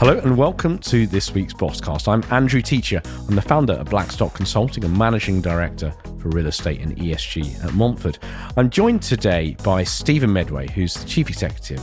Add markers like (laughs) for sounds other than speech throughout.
Hello and welcome to this week's Propcast. I'm Andrew Teacher. I'm the founder of Blackstock Consulting and managing director for real estate and ESG at Montfort. I'm joined today by Stephen Medway, who's the chief executive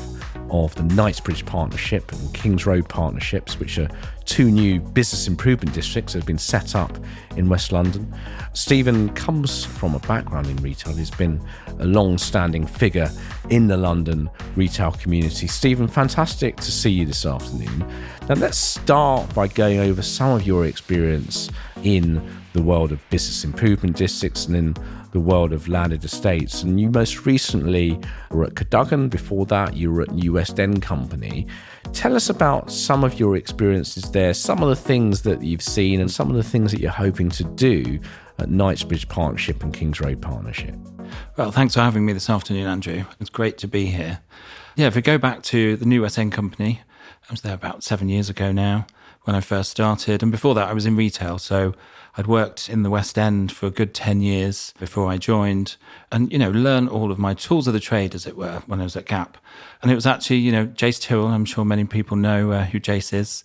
of the Knightsbridge Partnership and Kings Road Partnerships, which are two new business improvement districts that have been set up in West London. Stephen comes from a background in retail. He's been a long standing figure in the London retail community. Stephen, fantastic to see you this afternoon. Now, let's start by going over some of your experience in the world of business improvement districts and in the world of landed estates. And you most recently were at Cadogan. Before that, you were at New West End Company. Tell us about some of your experiences there, some of the things that you've seen, and some of the things that you're hoping to do at Knightsbridge Partnership and Kings Road Partnership. Well, thanks for having me this afternoon, Andrew. It's great to be here. Yeah, if we go back to the New West End Company, I was there about seven years ago now when I first started. And before that, I was in retail. So I'd worked in the West End for a good 10 years before I joined and, you know, learn all of my tools of the trade, as it were, when I was at Gap. And it was actually, you know, Jace Tyrrell, I'm sure many people know uh, who Jace is,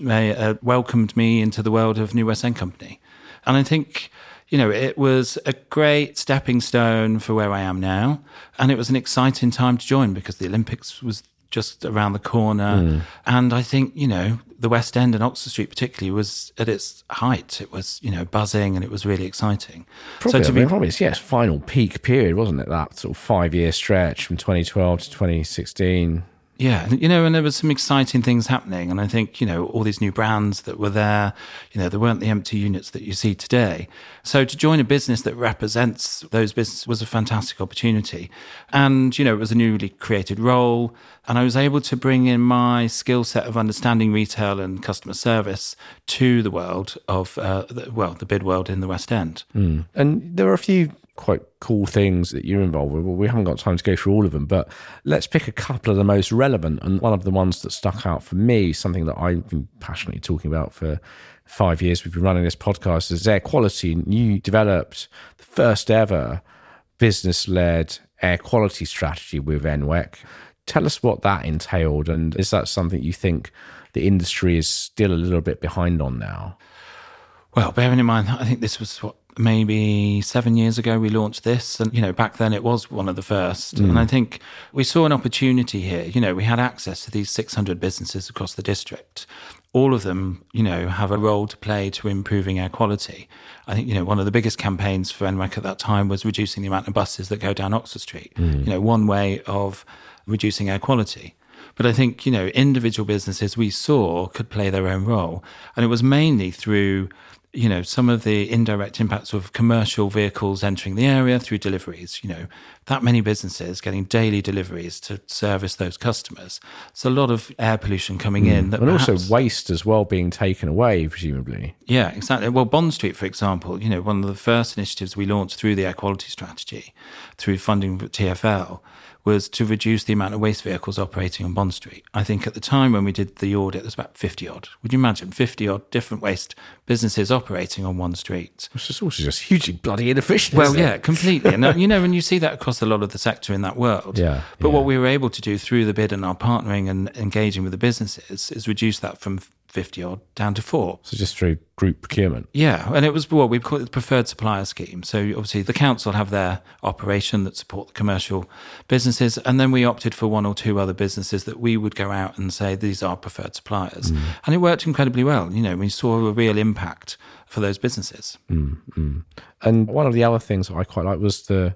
they uh, welcomed me into the world of New West End Company. And I think, you know, it was a great stepping stone for where I am now. And it was an exciting time to join because the Olympics was just around the corner. Mm. And I think, you know, the West End and Oxford Street particularly was at its height. It was, you know, buzzing and it was really exciting. Probably, so to I mean, be, probably, yes, final peak period, wasn't it? That sort of five year stretch from 2012 to 2016. Yeah, you know, and there was some exciting things happening, and I think you know all these new brands that were there. You know, there weren't the empty units that you see today. So to join a business that represents those businesses was a fantastic opportunity, and you know it was a newly created role, and I was able to bring in my skill set of understanding retail and customer service to the world of uh, well, the bid world in the West End. Mm. And there are a few quite cool things that you're involved with. Well, we haven't got time to go through all of them, but let's pick a couple of the most relevant. And one of the ones that stuck out for me, something that I've been passionately talking about for five years, we've been running this podcast, is air quality. And you developed the first ever business led air quality strategy with NWEC. Tell us what that entailed. And is that something you think the industry is still a little bit behind on now? Well, bearing in mind, I think this was what maybe seven years ago we launched this and you know back then it was one of the first mm. and i think we saw an opportunity here you know we had access to these 600 businesses across the district all of them you know have a role to play to improving air quality i think you know one of the biggest campaigns for NWEC at that time was reducing the amount of buses that go down oxford street mm. you know one way of reducing air quality but I think, you know, individual businesses we saw could play their own role. And it was mainly through you know, some of the indirect impacts of commercial vehicles entering the area through deliveries, you know, that many businesses getting daily deliveries to service those customers. So a lot of air pollution coming mm. in. That and perhaps, also waste as well being taken away, presumably. Yeah, exactly. Well, Bond Street, for example, you know, one of the first initiatives we launched through the air quality strategy, through funding TFL, was to reduce the amount of waste vehicles operating on Bond Street. I think at the time when we did the audit, there was about 50 odd. Would you imagine 50 odd different waste businesses operating on one street? Which is also just hugely bloody inefficient. Well, yeah, completely. and, uh, you know, and you see that across (laughs) a lot of the sector in that world. Yeah. But yeah. what we were able to do through the bid and our partnering and engaging with the businesses is reduce that from 50 odd down to four. So just through group procurement? Yeah. And it was what we call it the preferred supplier scheme. So obviously the council have their operation that support the commercial businesses. And then we opted for one or two other businesses that we would go out and say, these are preferred suppliers. Mm. And it worked incredibly well. You know, we saw a real impact for those businesses. Mm, mm. And one of the other things that I quite like was the,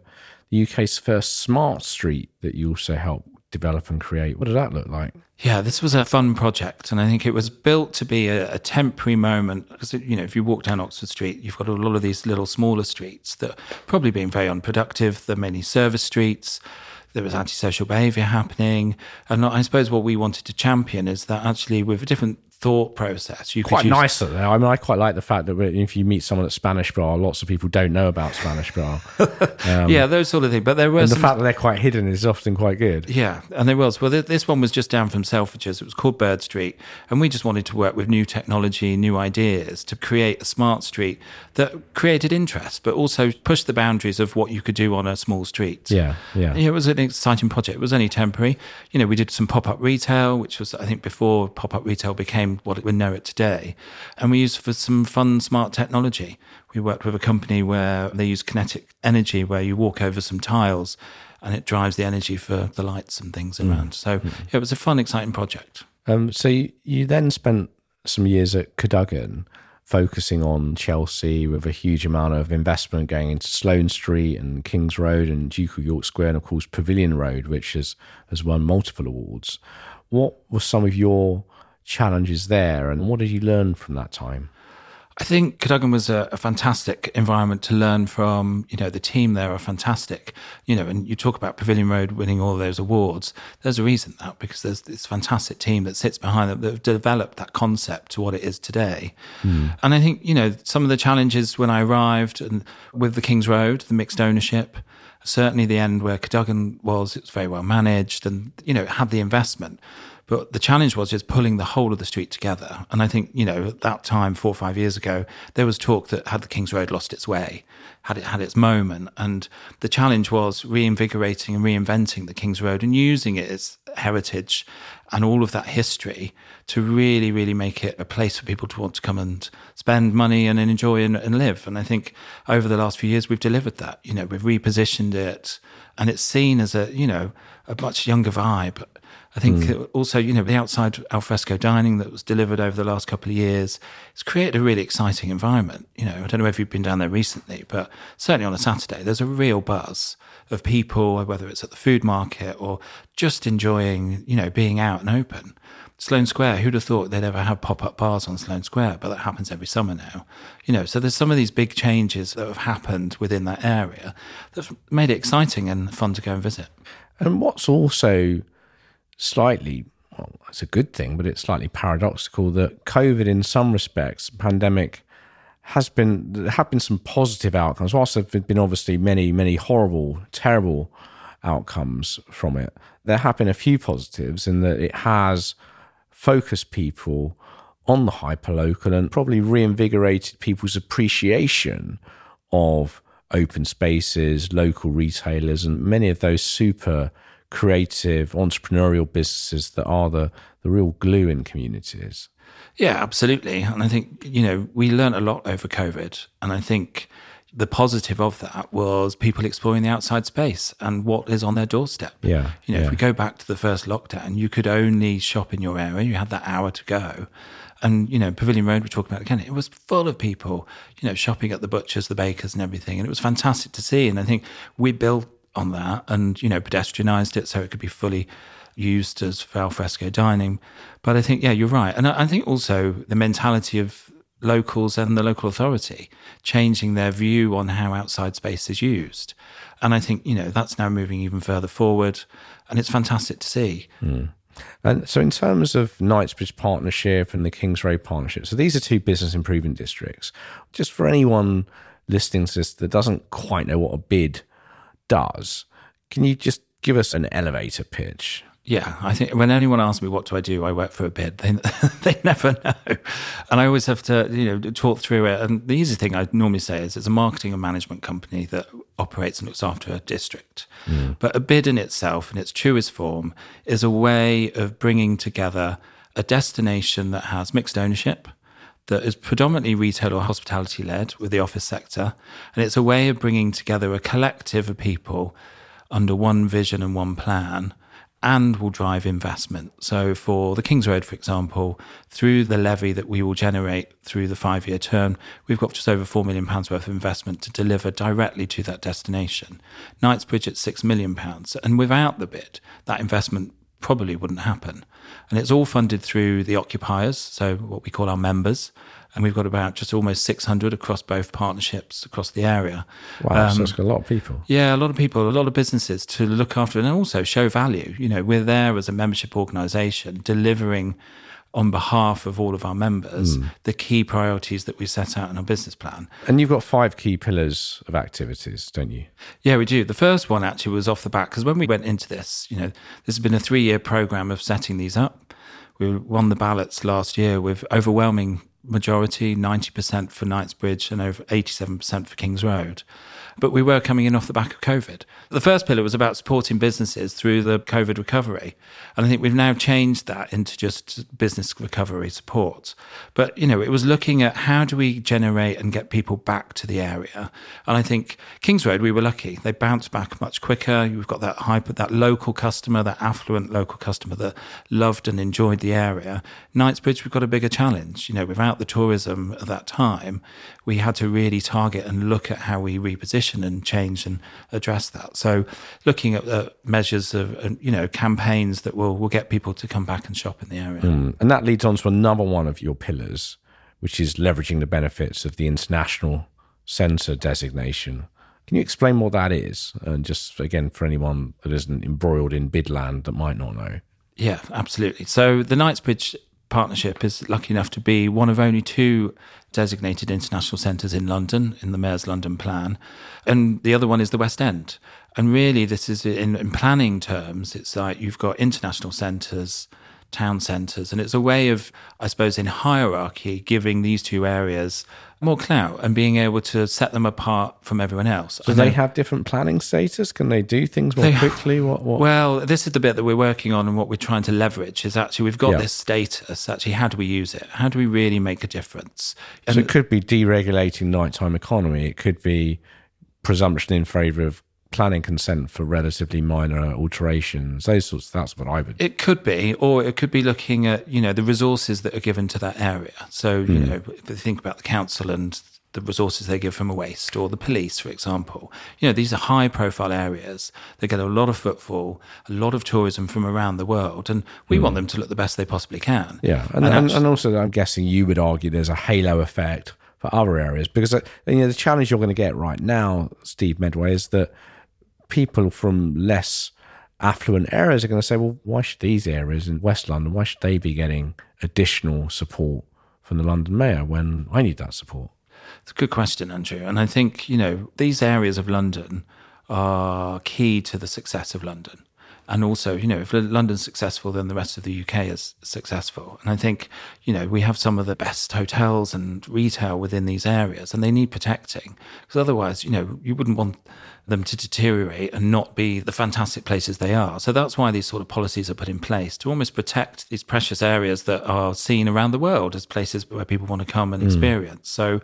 the UK's first smart street that you also helped develop and create. What did that look like? Yeah, this was a fun project, and I think it was built to be a, a temporary moment because you know if you walk down Oxford Street, you've got a lot of these little smaller streets that probably been very unproductive. There are many service streets. There was antisocial behaviour happening, and I suppose what we wanted to champion is that actually with a different thought process. You quite could use, nice at there. I mean, I quite like the fact that if you meet someone at Spanish Bar, lots of people don't know about Spanish Bar. (laughs) Um, yeah, those sort of things. But there was the fact that they're quite hidden is often quite good. Yeah, and there was. Well, this one was just down from Selfridges. It was called Bird Street, and we just wanted to work with new technology, new ideas to create a smart street that created interest, but also pushed the boundaries of what you could do on a small street. Yeah, yeah. It was an exciting project. It was only temporary. You know, we did some pop up retail, which was I think before pop up retail became what we know it today. And we used for some fun, smart technology. We worked with a company where they use kinetic energy, where you walk over some tiles and it drives the energy for the lights and things mm. around. So mm. yeah, it was a fun, exciting project. Um, so you, you then spent some years at Cadogan focusing on Chelsea with a huge amount of investment going into Sloane Street and Kings Road and Duke of York Square and of course Pavilion Road, which has, has won multiple awards. What were some of your challenges there, and what did you learn from that time? I think Cadogan was a, a, fantastic environment to learn from. You know, the team there are fantastic. You know, and you talk about Pavilion Road winning all those awards. There's a reason that because there's this fantastic team that sits behind them that have developed that concept to what it is today. Mm. And I think you know some of the challenges when I arrived and with the Kings Road, the mixed ownership. Certainly, the end where Cadogan was, it was very well managed, and you know, had the investment but the challenge was just pulling the whole of the street together. And I think, you know, at that time, four or five years ago, there was talk that had the King's Road lost its way, had it had its moment. And the challenge was reinvigorating and reinventing the King's Road and using it its heritage and all of that history to really, really make it a place for people to want to come and spend money and enjoy and, and live. And I think over the last few years, we've delivered that. You know, we've repositioned it and it's seen as a, you know, a much younger vibe I think mm. also, you know, the outside alfresco dining that was delivered over the last couple of years, it's created a really exciting environment. You know, I don't know if you've been down there recently, but certainly on a Saturday, there's a real buzz of people, whether it's at the food market or just enjoying, you know, being out and open. Sloane Square, who'd have thought they'd ever have pop up bars on Sloane Square, but that happens every summer now. You know, so there's some of these big changes that have happened within that area that's made it exciting and fun to go and visit. And what's also slightly well, it's a good thing, but it's slightly paradoxical that COVID, in some respects, pandemic has been there have been some positive outcomes. Whilst there have been obviously many, many horrible, terrible outcomes from it, there have been a few positives in that it has focused people on the hyperlocal and probably reinvigorated people's appreciation of open spaces, local retailers, and many of those super creative entrepreneurial businesses that are the, the real glue in communities. Yeah, absolutely. And I think, you know, we learned a lot over COVID. And I think the positive of that was people exploring the outside space and what is on their doorstep. Yeah. You know, yeah. if we go back to the first lockdown, you could only shop in your area. You had that hour to go. And, you know, Pavilion Road, we're talking about again, it was full of people, you know, shopping at the butchers, the bakers, and everything. And it was fantastic to see. And I think we built on that and, you know, pedestrianised it so it could be fully used as for alfresco dining. But I think, yeah, you're right. And I, I think also the mentality of locals and the local authority changing their view on how outside space is used. And I think, you know, that's now moving even further forward. And it's fantastic to see. Mm. And so, in terms of Knightsbridge Partnership and the Kings Road Partnership, so these are two business improvement districts. Just for anyone listening to this that doesn't quite know what a bid does. Can you just give us an elevator pitch? Yeah, I think when anyone asks me what do I do, I work for a bid. They (laughs) they never know, and I always have to you know talk through it. And the easy thing I normally say is it's a marketing and management company that operates and looks after a district. Mm. But a bid in itself, in its truest form, is a way of bringing together a destination that has mixed ownership, that is predominantly retail or hospitality led with the office sector. And it's a way of bringing together a collective of people under one vision and one plan and will drive investment. So, for the Kings Road, for example, through the levy that we will generate through the five year term, we've got just over £4 million worth of investment to deliver directly to that destination. Knightsbridge at £6 million. And without the bid, that investment probably wouldn't happen. And it's all funded through the occupiers, so what we call our members. And we've got about just almost 600 across both partnerships across the area. Wow, um, so that's a lot of people. Yeah, a lot of people, a lot of businesses to look after and also show value. You know, we're there as a membership organisation delivering on behalf of all of our members hmm. the key priorities that we set out in our business plan. And you've got five key pillars of activities, don't you? Yeah, we do. The first one actually was off the back because when we went into this, you know, this has been a three year program of setting these up. We won the ballots last year with overwhelming majority, 90% for Knightsbridge and over 87% for Kings Road. But we were coming in off the back of COVID. The first pillar was about supporting businesses through the COVID recovery. And I think we've now changed that into just business recovery support. But, you know, it was looking at how do we generate and get people back to the area. And I think Kings Road, we were lucky. They bounced back much quicker. You've got that hyper, that local customer, that affluent local customer that loved and enjoyed the area. Knightsbridge, we've got a bigger challenge. You know, without the tourism at that time, we had to really target and look at how we reposition and change and address that. So, looking at the measures of uh, you know campaigns that will will get people to come back and shop in the area. Mm. And that leads on to another one of your pillars, which is leveraging the benefits of the international centre designation. Can you explain what that is? And just again, for anyone that isn't embroiled in bidland that might not know. Yeah, absolutely. So the Knightsbridge partnership is lucky enough to be one of only two designated international centres in London in the Mayor's London plan, and the other one is the West End. And really, this is in, in planning terms, it's like you've got international centres, town centres, and it's a way of, I suppose, in hierarchy, giving these two areas more clout and being able to set them apart from everyone else. Do they have different planning status? Can they do things more They- quickly? What? what? Well, this is the bit that we're working on and what we're trying to leverage is actually we've got Yeah. this status. Actually, how do we use it? How do we really make a difference? And so it could be deregulating nighttime economy. It could be presumption in favour of planning consent for relatively minor alterations. Those sorts. That's what I would. It could be, or it could be looking at you know the resources that are given to that area. So you know, if you think about the council and the resources they give from a waste, or the police, for example. You know, these are high-profile areas. They get a lot of footfall, a lot of tourism from around the world, and we want them to look the best they possibly can. Yeah, and, And and, actu- and also I'm guessing you would argue there's a halo effect for other areas because uh, you know the challenge you're going to get right now, Steve Medway, is that people from less affluent areas are going to say, well, why should these areas in West London, why should they be getting additional support from the London Mayor when I need that support? It's a good question, Andrew. And I think, you know, these areas of London are key to the success of London. And also, you know, if London's successful, then the rest of the UK is successful. And I think, you know, we have some of the best hotels and retail within these areas, and they need protecting. Because otherwise, you know, you wouldn't want them to deteriorate and not be the fantastic places they are. So that's why these sort of policies are put in place to almost protect these precious areas that are seen around the world as places where people want to come and hmm. experience. So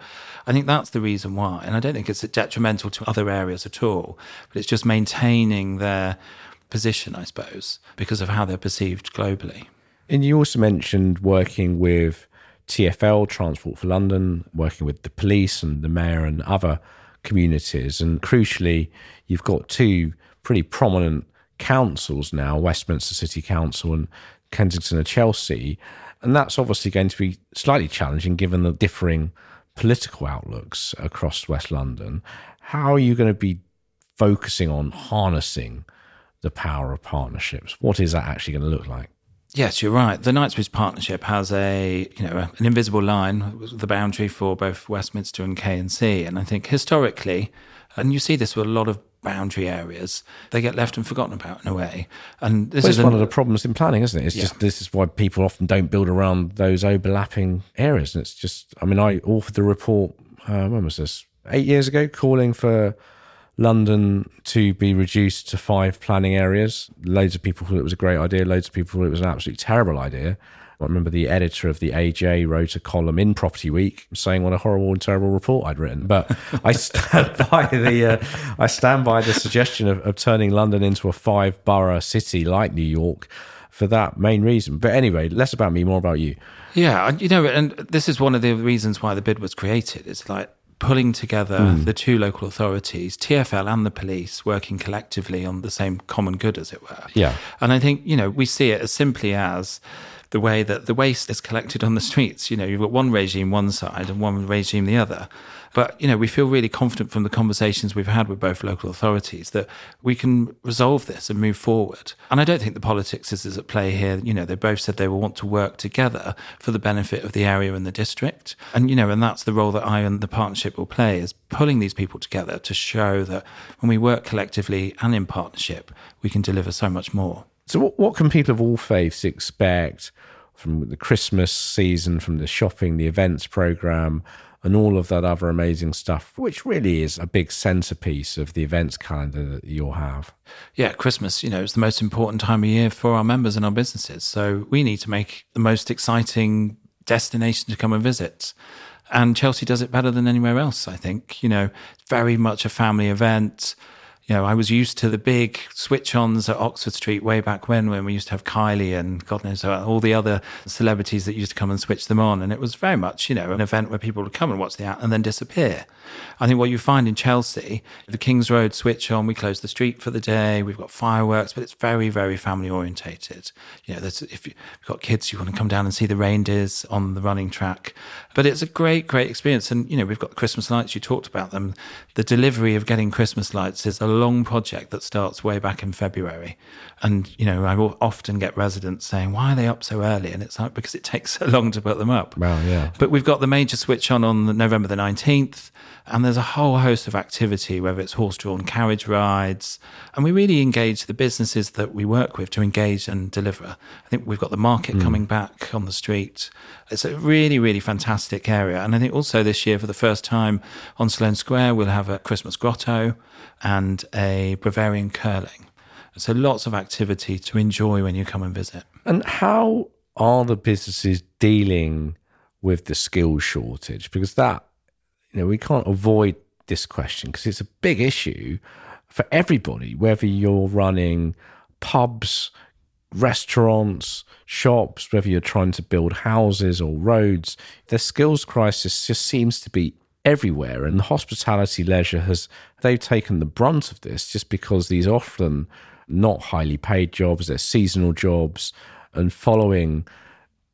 I think that's the reason why. And I don't think it's detrimental to other areas at all, but it's just maintaining their position, I suppose, because of how they're perceived globally. And you also mentioned working with TFL, Transport for London, working with the police and the mayor and other communities. And crucially, you've got two pretty prominent councils now Westminster City Council and Kensington and Chelsea. And that's obviously going to be slightly challenging given the differing political outlooks across West London. How are you going to be focusing on harnessing the power of partnerships? What is that actually going to look like? Yes, you're right. The Knightsbridge Partnership has a, you know, an invisible line, the boundary for both Westminster and K and C. And I think historically, and you see this with a lot of boundary areas, they get left and forgotten about in a way. And this Well, is an- one of the problems in planning, isn't it? It's Yeah. just this is why people often don't build around those overlapping areas. And it's just, I mean, I authored the report, uh, when was this? Eight years ago, calling for London to be reduced to five planning areas. Loads of people thought it was a great idea. Loads of people thought it was an absolutely terrible idea. I remember the editor of the AJ wrote a column in Property Week saying what a horrible and terrible report I'd written. But I (laughs) stand by the uh, I stand by the suggestion of, of turning London into a five borough city like New York for that main reason. But anyway, less about me, more about you. Yeah, and, you know, and this is one of the reasons why the bid was created. It's like pulling together Hmm. the two local authorities, TFL and the police, working collectively on the same common good, as it were. Yeah. And I think, you know, we see it as simply as the way that the waste is collected on the streets. You know, you've got one regime one side and one regime the other. But, you know, we feel really confident from the conversations we've had with both local authorities that we can resolve this and move forward. And I don't think the politics is, is at play here. You know, they both said they will want to work together for the benefit of the area and the district. And, you know, and that's the role that I and the partnership will play is pulling these people together to show that when we work collectively and in partnership, we can deliver so much more. So, what, what can people of all faiths expect from the Christmas season, from the shopping, the events program, and all of that other amazing stuff, which really is a big centerpiece of the events calendar that you'll have. Yeah, Christmas, you know, is the most important time of year for our members and our businesses. So we need to make the most exciting destination to come and visit. And Chelsea does it better than anywhere else, I think. You know, very much a family event you know, I was used to the big switch ons at Oxford Street way back when, when we used to have Kylie and God knows all the other celebrities that used to come and switch them on. And it was very much, you know, an event where people would come and watch the act and then disappear. I think what you find in Chelsea, the King's Road switch on, we close the street for the day, we've got fireworks, but it's very, very family orientated. You know, if you've got kids, you want to come down and see the reindeers on the running track. But it's a great, great experience. And, you know, we've got Christmas lights, you talked about them. The delivery of getting Christmas lights is a long project that starts way back in February. And, you know, I will often get residents saying, why are they up so early? And it's like, because it takes (laughs) so long to put them up. Well, yeah. But we've got the major switch on on November the 19th. And there's a whole host of activity, whether it's horse drawn carriage rides. And we really engage the businesses that we work with to engage and deliver. I think we've got the market mm. coming back on the street. It's a really, really fantastic area. And I think also this year, for the first time on Sloane Square, we'll have a Christmas grotto and a Bavarian curling. So lots of activity to enjoy when you come and visit. And how are the businesses dealing with the skills shortage? Because that, you know, we can't avoid this question because it's a big issue for everybody, whether you're running pubs, restaurants, shops, whether you're trying to build houses or roads. The skills crisis just seems to be everywhere. And hospitality leisure has, they've taken the brunt of this just because these often not highly paid jobs, they're seasonal jobs, and following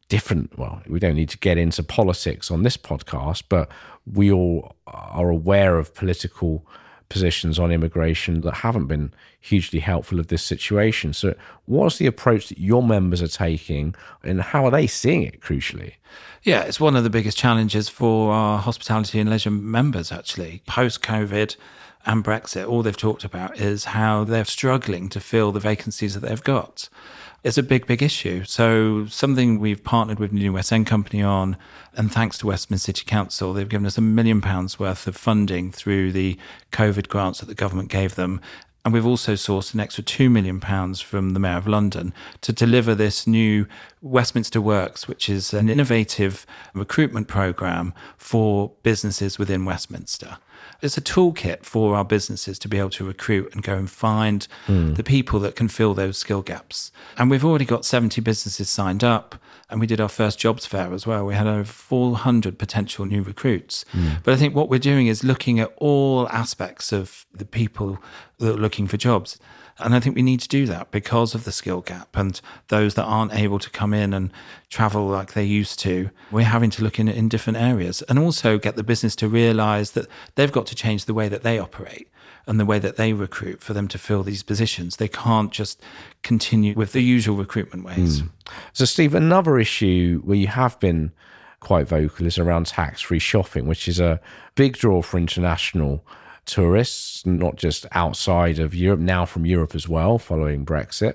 different, well, we don't need to get into politics on this podcast, but we all are aware of political positions on immigration that haven't been hugely helpful of this situation. So, what's the approach that your members are taking, and how are they seeing it? Crucially, yeah, it's one of the biggest challenges for our hospitality and leisure members. Actually, post COVID and Brexit, all they've talked about is how they're struggling to fill the vacancies that they've got. It's a big, big issue. So, something we've partnered with New West End Company on, and thanks to Westminster City Council, they've given us a million pounds worth of funding through the COVID grants that the government gave them. And we've also sourced an extra £2 million from the Mayor of London to deliver this new Westminster Works, which is an innovative recruitment programme for businesses within Westminster it's a toolkit for our businesses to be able to recruit and go and find mm. the people that can fill those skill gaps. And we've already got 70 businesses signed up. And we did our first jobs fair as well. We had over 400 potential new recruits. Mm. But I think what we're doing is looking at all aspects of the people that are looking for jobs. And I think we need to do that because of the skill gap and those that aren't able to come in and travel like they used to. We're having to look in in different areas and also get the business to realize that they've got to change the way that they operate and the way that they recruit for them to fill these positions. They can't just continue with the usual recruitment ways. Mm. So, Steve, another issue where you have been quite vocal is around tax free shopping, which is a big draw for international tourists, not just outside of Europe, now from Europe as well, following Brexit.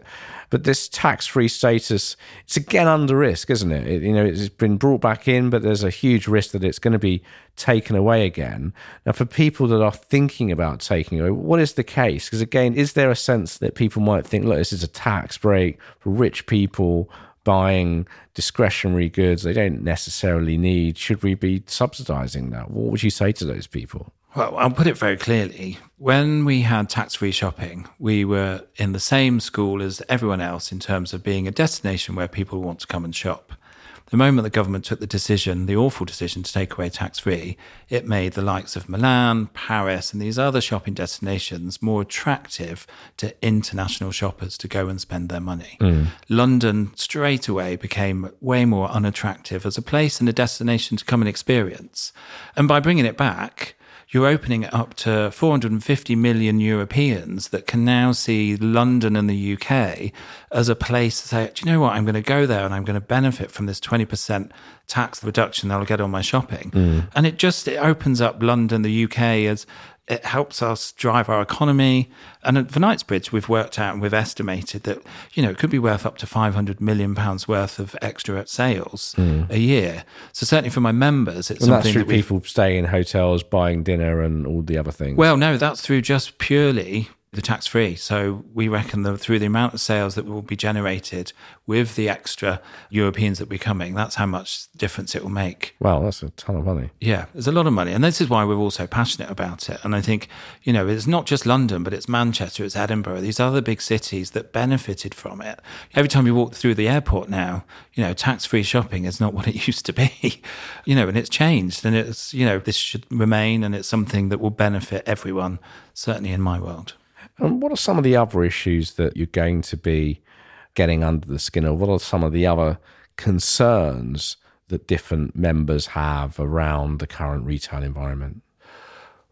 But this tax free status, it's again under risk, isn't it? it? You know, it's been brought back in, but there's a huge risk that it's going to be taken away again. Now, for people that are thinking about taking away, what is the case? Because again, is there a sense that people might think, look, this is a tax break for rich people? Buying discretionary goods they don't necessarily need. Should we be subsidizing that? What would you say to those people? Well, I'll put it very clearly. When we had tax free shopping, we were in the same school as everyone else in terms of being a destination where people want to come and shop. The moment the government took the decision, the awful decision to take away tax free, it made the likes of Milan, Paris, and these other shopping destinations more attractive to international shoppers to go and spend their money. Mm. London straight away became way more unattractive as a place and a destination to come and experience. And by bringing it back, you're opening it up to 450 million Europeans that can now see London and the UK as a place to say, do you know what? I'm going to go there and I'm going to benefit from this 20% tax reduction that I'll get on my shopping. Mm. And it just it opens up London, the UK as it helps us drive our economy. And at the Knightsbridge, we've worked out and we've estimated that, you know, it could be worth up to 500 million pounds worth of extra sales mm. a year. So certainly for my members, it's and something that's through that people staying in hotels, buying dinner and all the other things. Well, no, that's through just purely the tax free. So we reckon that through the amount of sales that will be generated with the extra Europeans that will be coming, that's how much difference it will make. Wow, that's a ton of money. Yeah, there's a lot of money. And this is why we're all so passionate about it. And I think, you know, it's not just London, but it's Manchester, it's Edinburgh, these other big cities that benefited from it. Every time you walk through the airport now, you know, tax free shopping is not (laughs) what it used to be, you know, and it's changed. And it's, you know, this should remain and it's something that will benefit everyone, certainly in my world. And what are some of the other issues that you're going to be getting under the skin of? What are some of the other concerns that different members have around the current retail environment?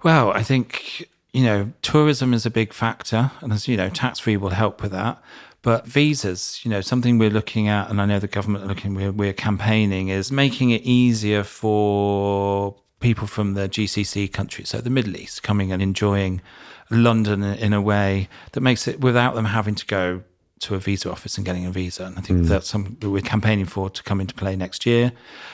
Well, I think, you know, tourism is a big factor. And as you know, tax free will help with that. But visas, you know, something we're looking at, and I know the government are looking, we're, we're campaigning, is making it easier for people from the GCC countries, so the Middle East, coming and enjoying London in a way that makes it without them having to go to a visa office and getting a visa. And I think mm. that's something that we're campaigning for to come into play next year.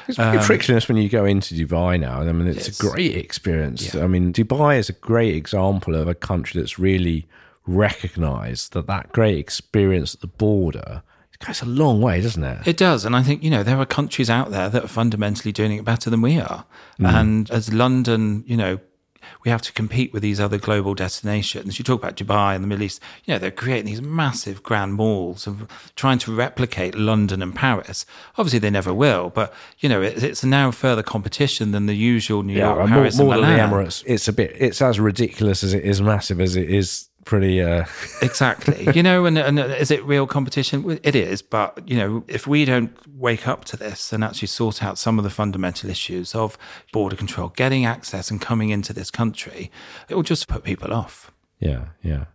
It's pretty um, frictionless when you go into Dubai now. I mean, it's, it's a great experience. Yeah. I mean, Dubai is a great example of a country that's really recognized that that great experience at the border goes a long way, doesn't it? It does. And I think, you know, there are countries out there that are fundamentally doing it better than we are. Mm. And as London, you know, we have to compete with these other global destinations. You talk about Dubai and the Middle East, you know, they're creating these massive grand malls and trying to replicate London and Paris. Obviously, they never will, but, you know, it, it's now further competition than the usual New York, Paris, more, more than the Emirates. It's a bit, it's as ridiculous as it is massive as it is pretty uh... (laughs) exactly. You know and, and is it real competition? It is but you know if we don't wake up to this and actually sort out some of the fundamental issues of border control getting access and coming into this country it will just put people off. Yeah yeah.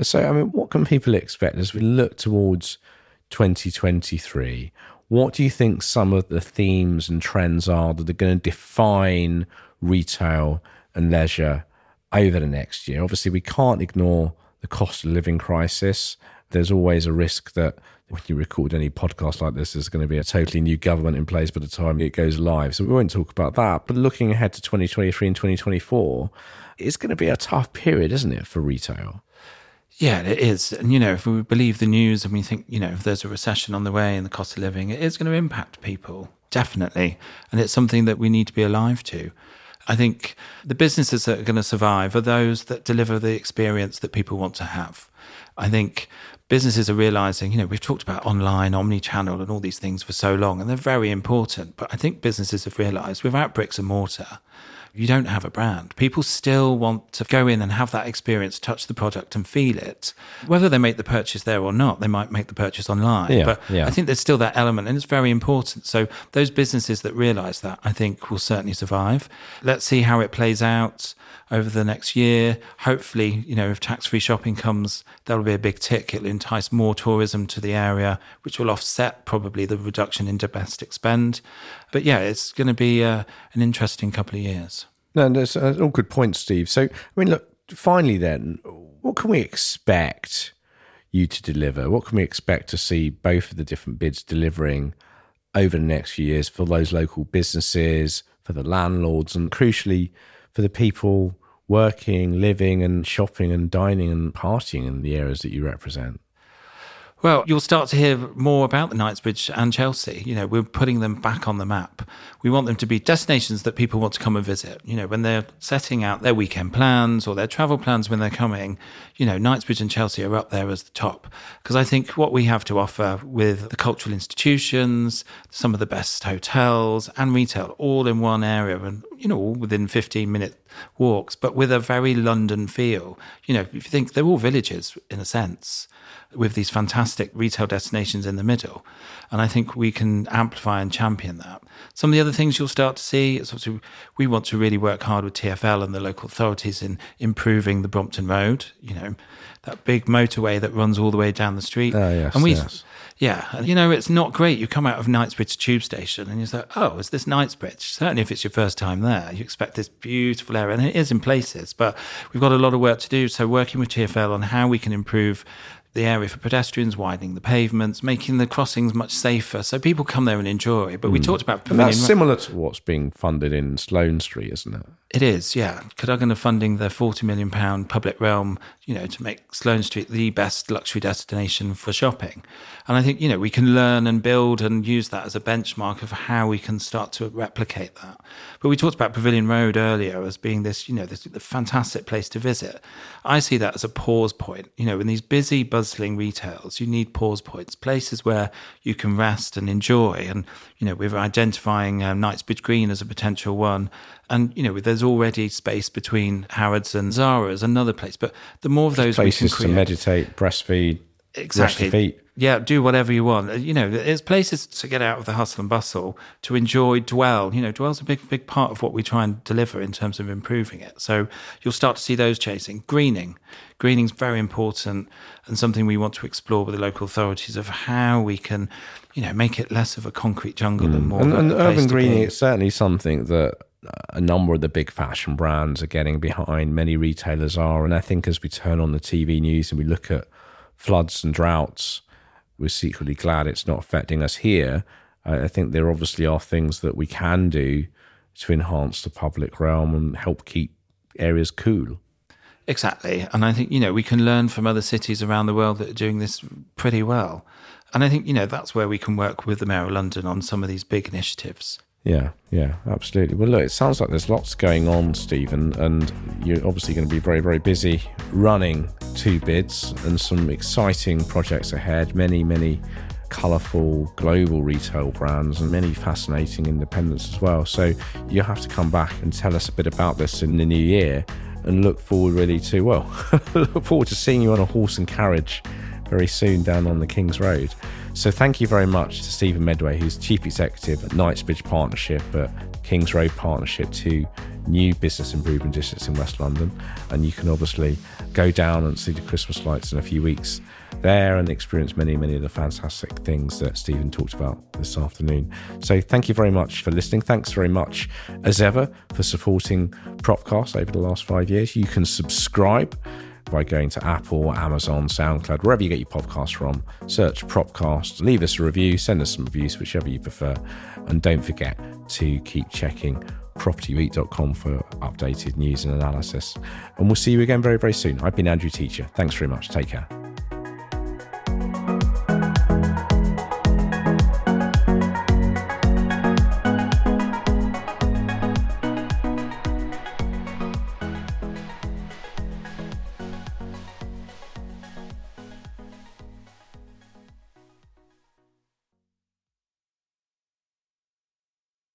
So i mean what can people expect as we look towards 2023 what do you think some of the themes and trends are that are going to define retail and leisure over the next year. Obviously, we can't ignore the cost of living crisis. There's always a risk that when you record any podcast like this, there's going to be a totally new government in place by the time it goes live. So we won't talk about that. But looking ahead to 2023 and 2024, it's going to be a tough period, isn't it, for retail? Yeah, it is. And, you know, if we believe the news and we think, you know, if there's a recession on the way and the cost of living, it is going to impact people, definitely. And it's something that we need to be alive to. I think the businesses that are going to survive are those that deliver the experience that people want to have. I think businesses are realizing, you know, we've talked about online, omni channel, and all these things for so long, and they're very important. But I think businesses have realized without bricks and mortar, you don't have a brand. People still want to go in and have that experience, touch the product and feel it. Whether they make the purchase there or not, they might make the purchase online. Yeah, but yeah. I think there's still that element and it's very important. So those businesses that realize that, I think will certainly survive. Let's see how it plays out over the next year. Hopefully, you know, if tax free shopping comes, that'll be a big tick. It'll entice more tourism to the area, which will offset probably the reduction in domestic spend. But yeah, it's going to be uh, an interesting couple of years. No, that's uh, all good points, Steve. So, I mean, look, finally, then, what can we expect you to deliver? What can we expect to see both of the different bids delivering over the next few years for those local businesses, for the landlords, and crucially, for the people working, living, and shopping and dining and partying in the areas that you represent? Well, you'll start to hear more about the Knightsbridge and Chelsea. You know, we're putting them back on the map. We want them to be destinations that people want to come and visit. You know, when they're setting out their weekend plans or their travel plans when they're coming, you know, Knightsbridge and Chelsea are up there as the top. Because I think what we have to offer with the cultural institutions, some of the best hotels and retail all in one area and, you know, all within 15 minute walks, but with a very London feel. You know, if you think they're all villages in a sense with these fantastic retail destinations in the middle. And I think we can amplify and champion that. Some of the other things you'll start to see is obviously we want to really work hard with TFL and the local authorities in improving the Brompton Road, you know, that big motorway that runs all the way down the street. Oh, yes, and we, yes. yeah, and you know, it's not great. You come out of Knightsbridge tube station and you say, oh, is this Knightsbridge? Certainly, if it's your first time there, you expect this beautiful area, and it is in places, but we've got a lot of work to do. So, working with TFL on how we can improve the area for pedestrians, widening the pavements, making the crossings much safer, so people come there and enjoy. But we hmm. talked about. And that's similar to what's being funded in Sloane Street, isn't it? It is, yeah. Cadogan are funding the forty million pound public realm, you know, to make Sloane Street the best luxury destination for shopping. And I think you know we can learn and build and use that as a benchmark of how we can start to replicate that. But we talked about Pavilion Road earlier as being this, you know, this fantastic place to visit. I see that as a pause point. You know, in these busy, bustling retails, you need pause points, places where you can rest and enjoy. And you know, we're identifying um, Knightsbridge Green as a potential one. And you know, there's already space between Harrods and Zara's, another place. But the more of those Places to meditate, breastfeed, your feet. yeah, do whatever you want. You know, it's places to get out of the hustle and bustle, to enjoy dwell. You know, dwell's a big, big part of what we try and deliver in terms of improving it. So you'll start to see those chasing. Greening. Greening's very important and something we want to explore with the local authorities of how we can, you know, make it less of a concrete jungle and hmm. more And, of a and place urban greening is certainly something that a number of the big fashion brands are getting behind. Many retailers are, and I think as we turn on the TV news and we look at floods and droughts, we're secretly glad it's not affecting us here. I think there obviously are things that we can do to enhance the public realm and help keep areas cool. Exactly. And I think, you know, we can learn from other cities around the world that are doing this pretty well. And I think, you know, that's where we can work with the Mayor of London on some of these big initiatives. Yeah, yeah, absolutely. Well, look, it sounds like there's lots going on, Stephen, and you're obviously going to be very, very busy running two bids and some exciting projects ahead. Many, many colourful global retail brands and many fascinating independents as well. So you have to come back and tell us a bit about this in the new year and look forward really to, well, (laughs) look forward to seeing you on a horse and carriage very soon down on the King's Road. So thank you very much to Stephen Medway, who's Chief Executive at Knightsbridge Partnership at King's Road Partnership, two new business improvement districts in West London. And you can obviously go down and see the Christmas lights in a few weeks there and experience many, many of the fantastic things that Stephen talked about this afternoon. So thank you very much for listening. Thanks very much, as ever, for supporting Propcast over the last five years. You can subscribe by going to Apple, Amazon, SoundCloud, wherever you get your podcasts from. Search Propcast, leave us a review, send us some reviews, whichever you prefer. And don't forget to keep checking propertyweek.com for updated news and analysis. And we'll see you again very, very soon. I've been Andrew Teacher. Thanks very much. Take care.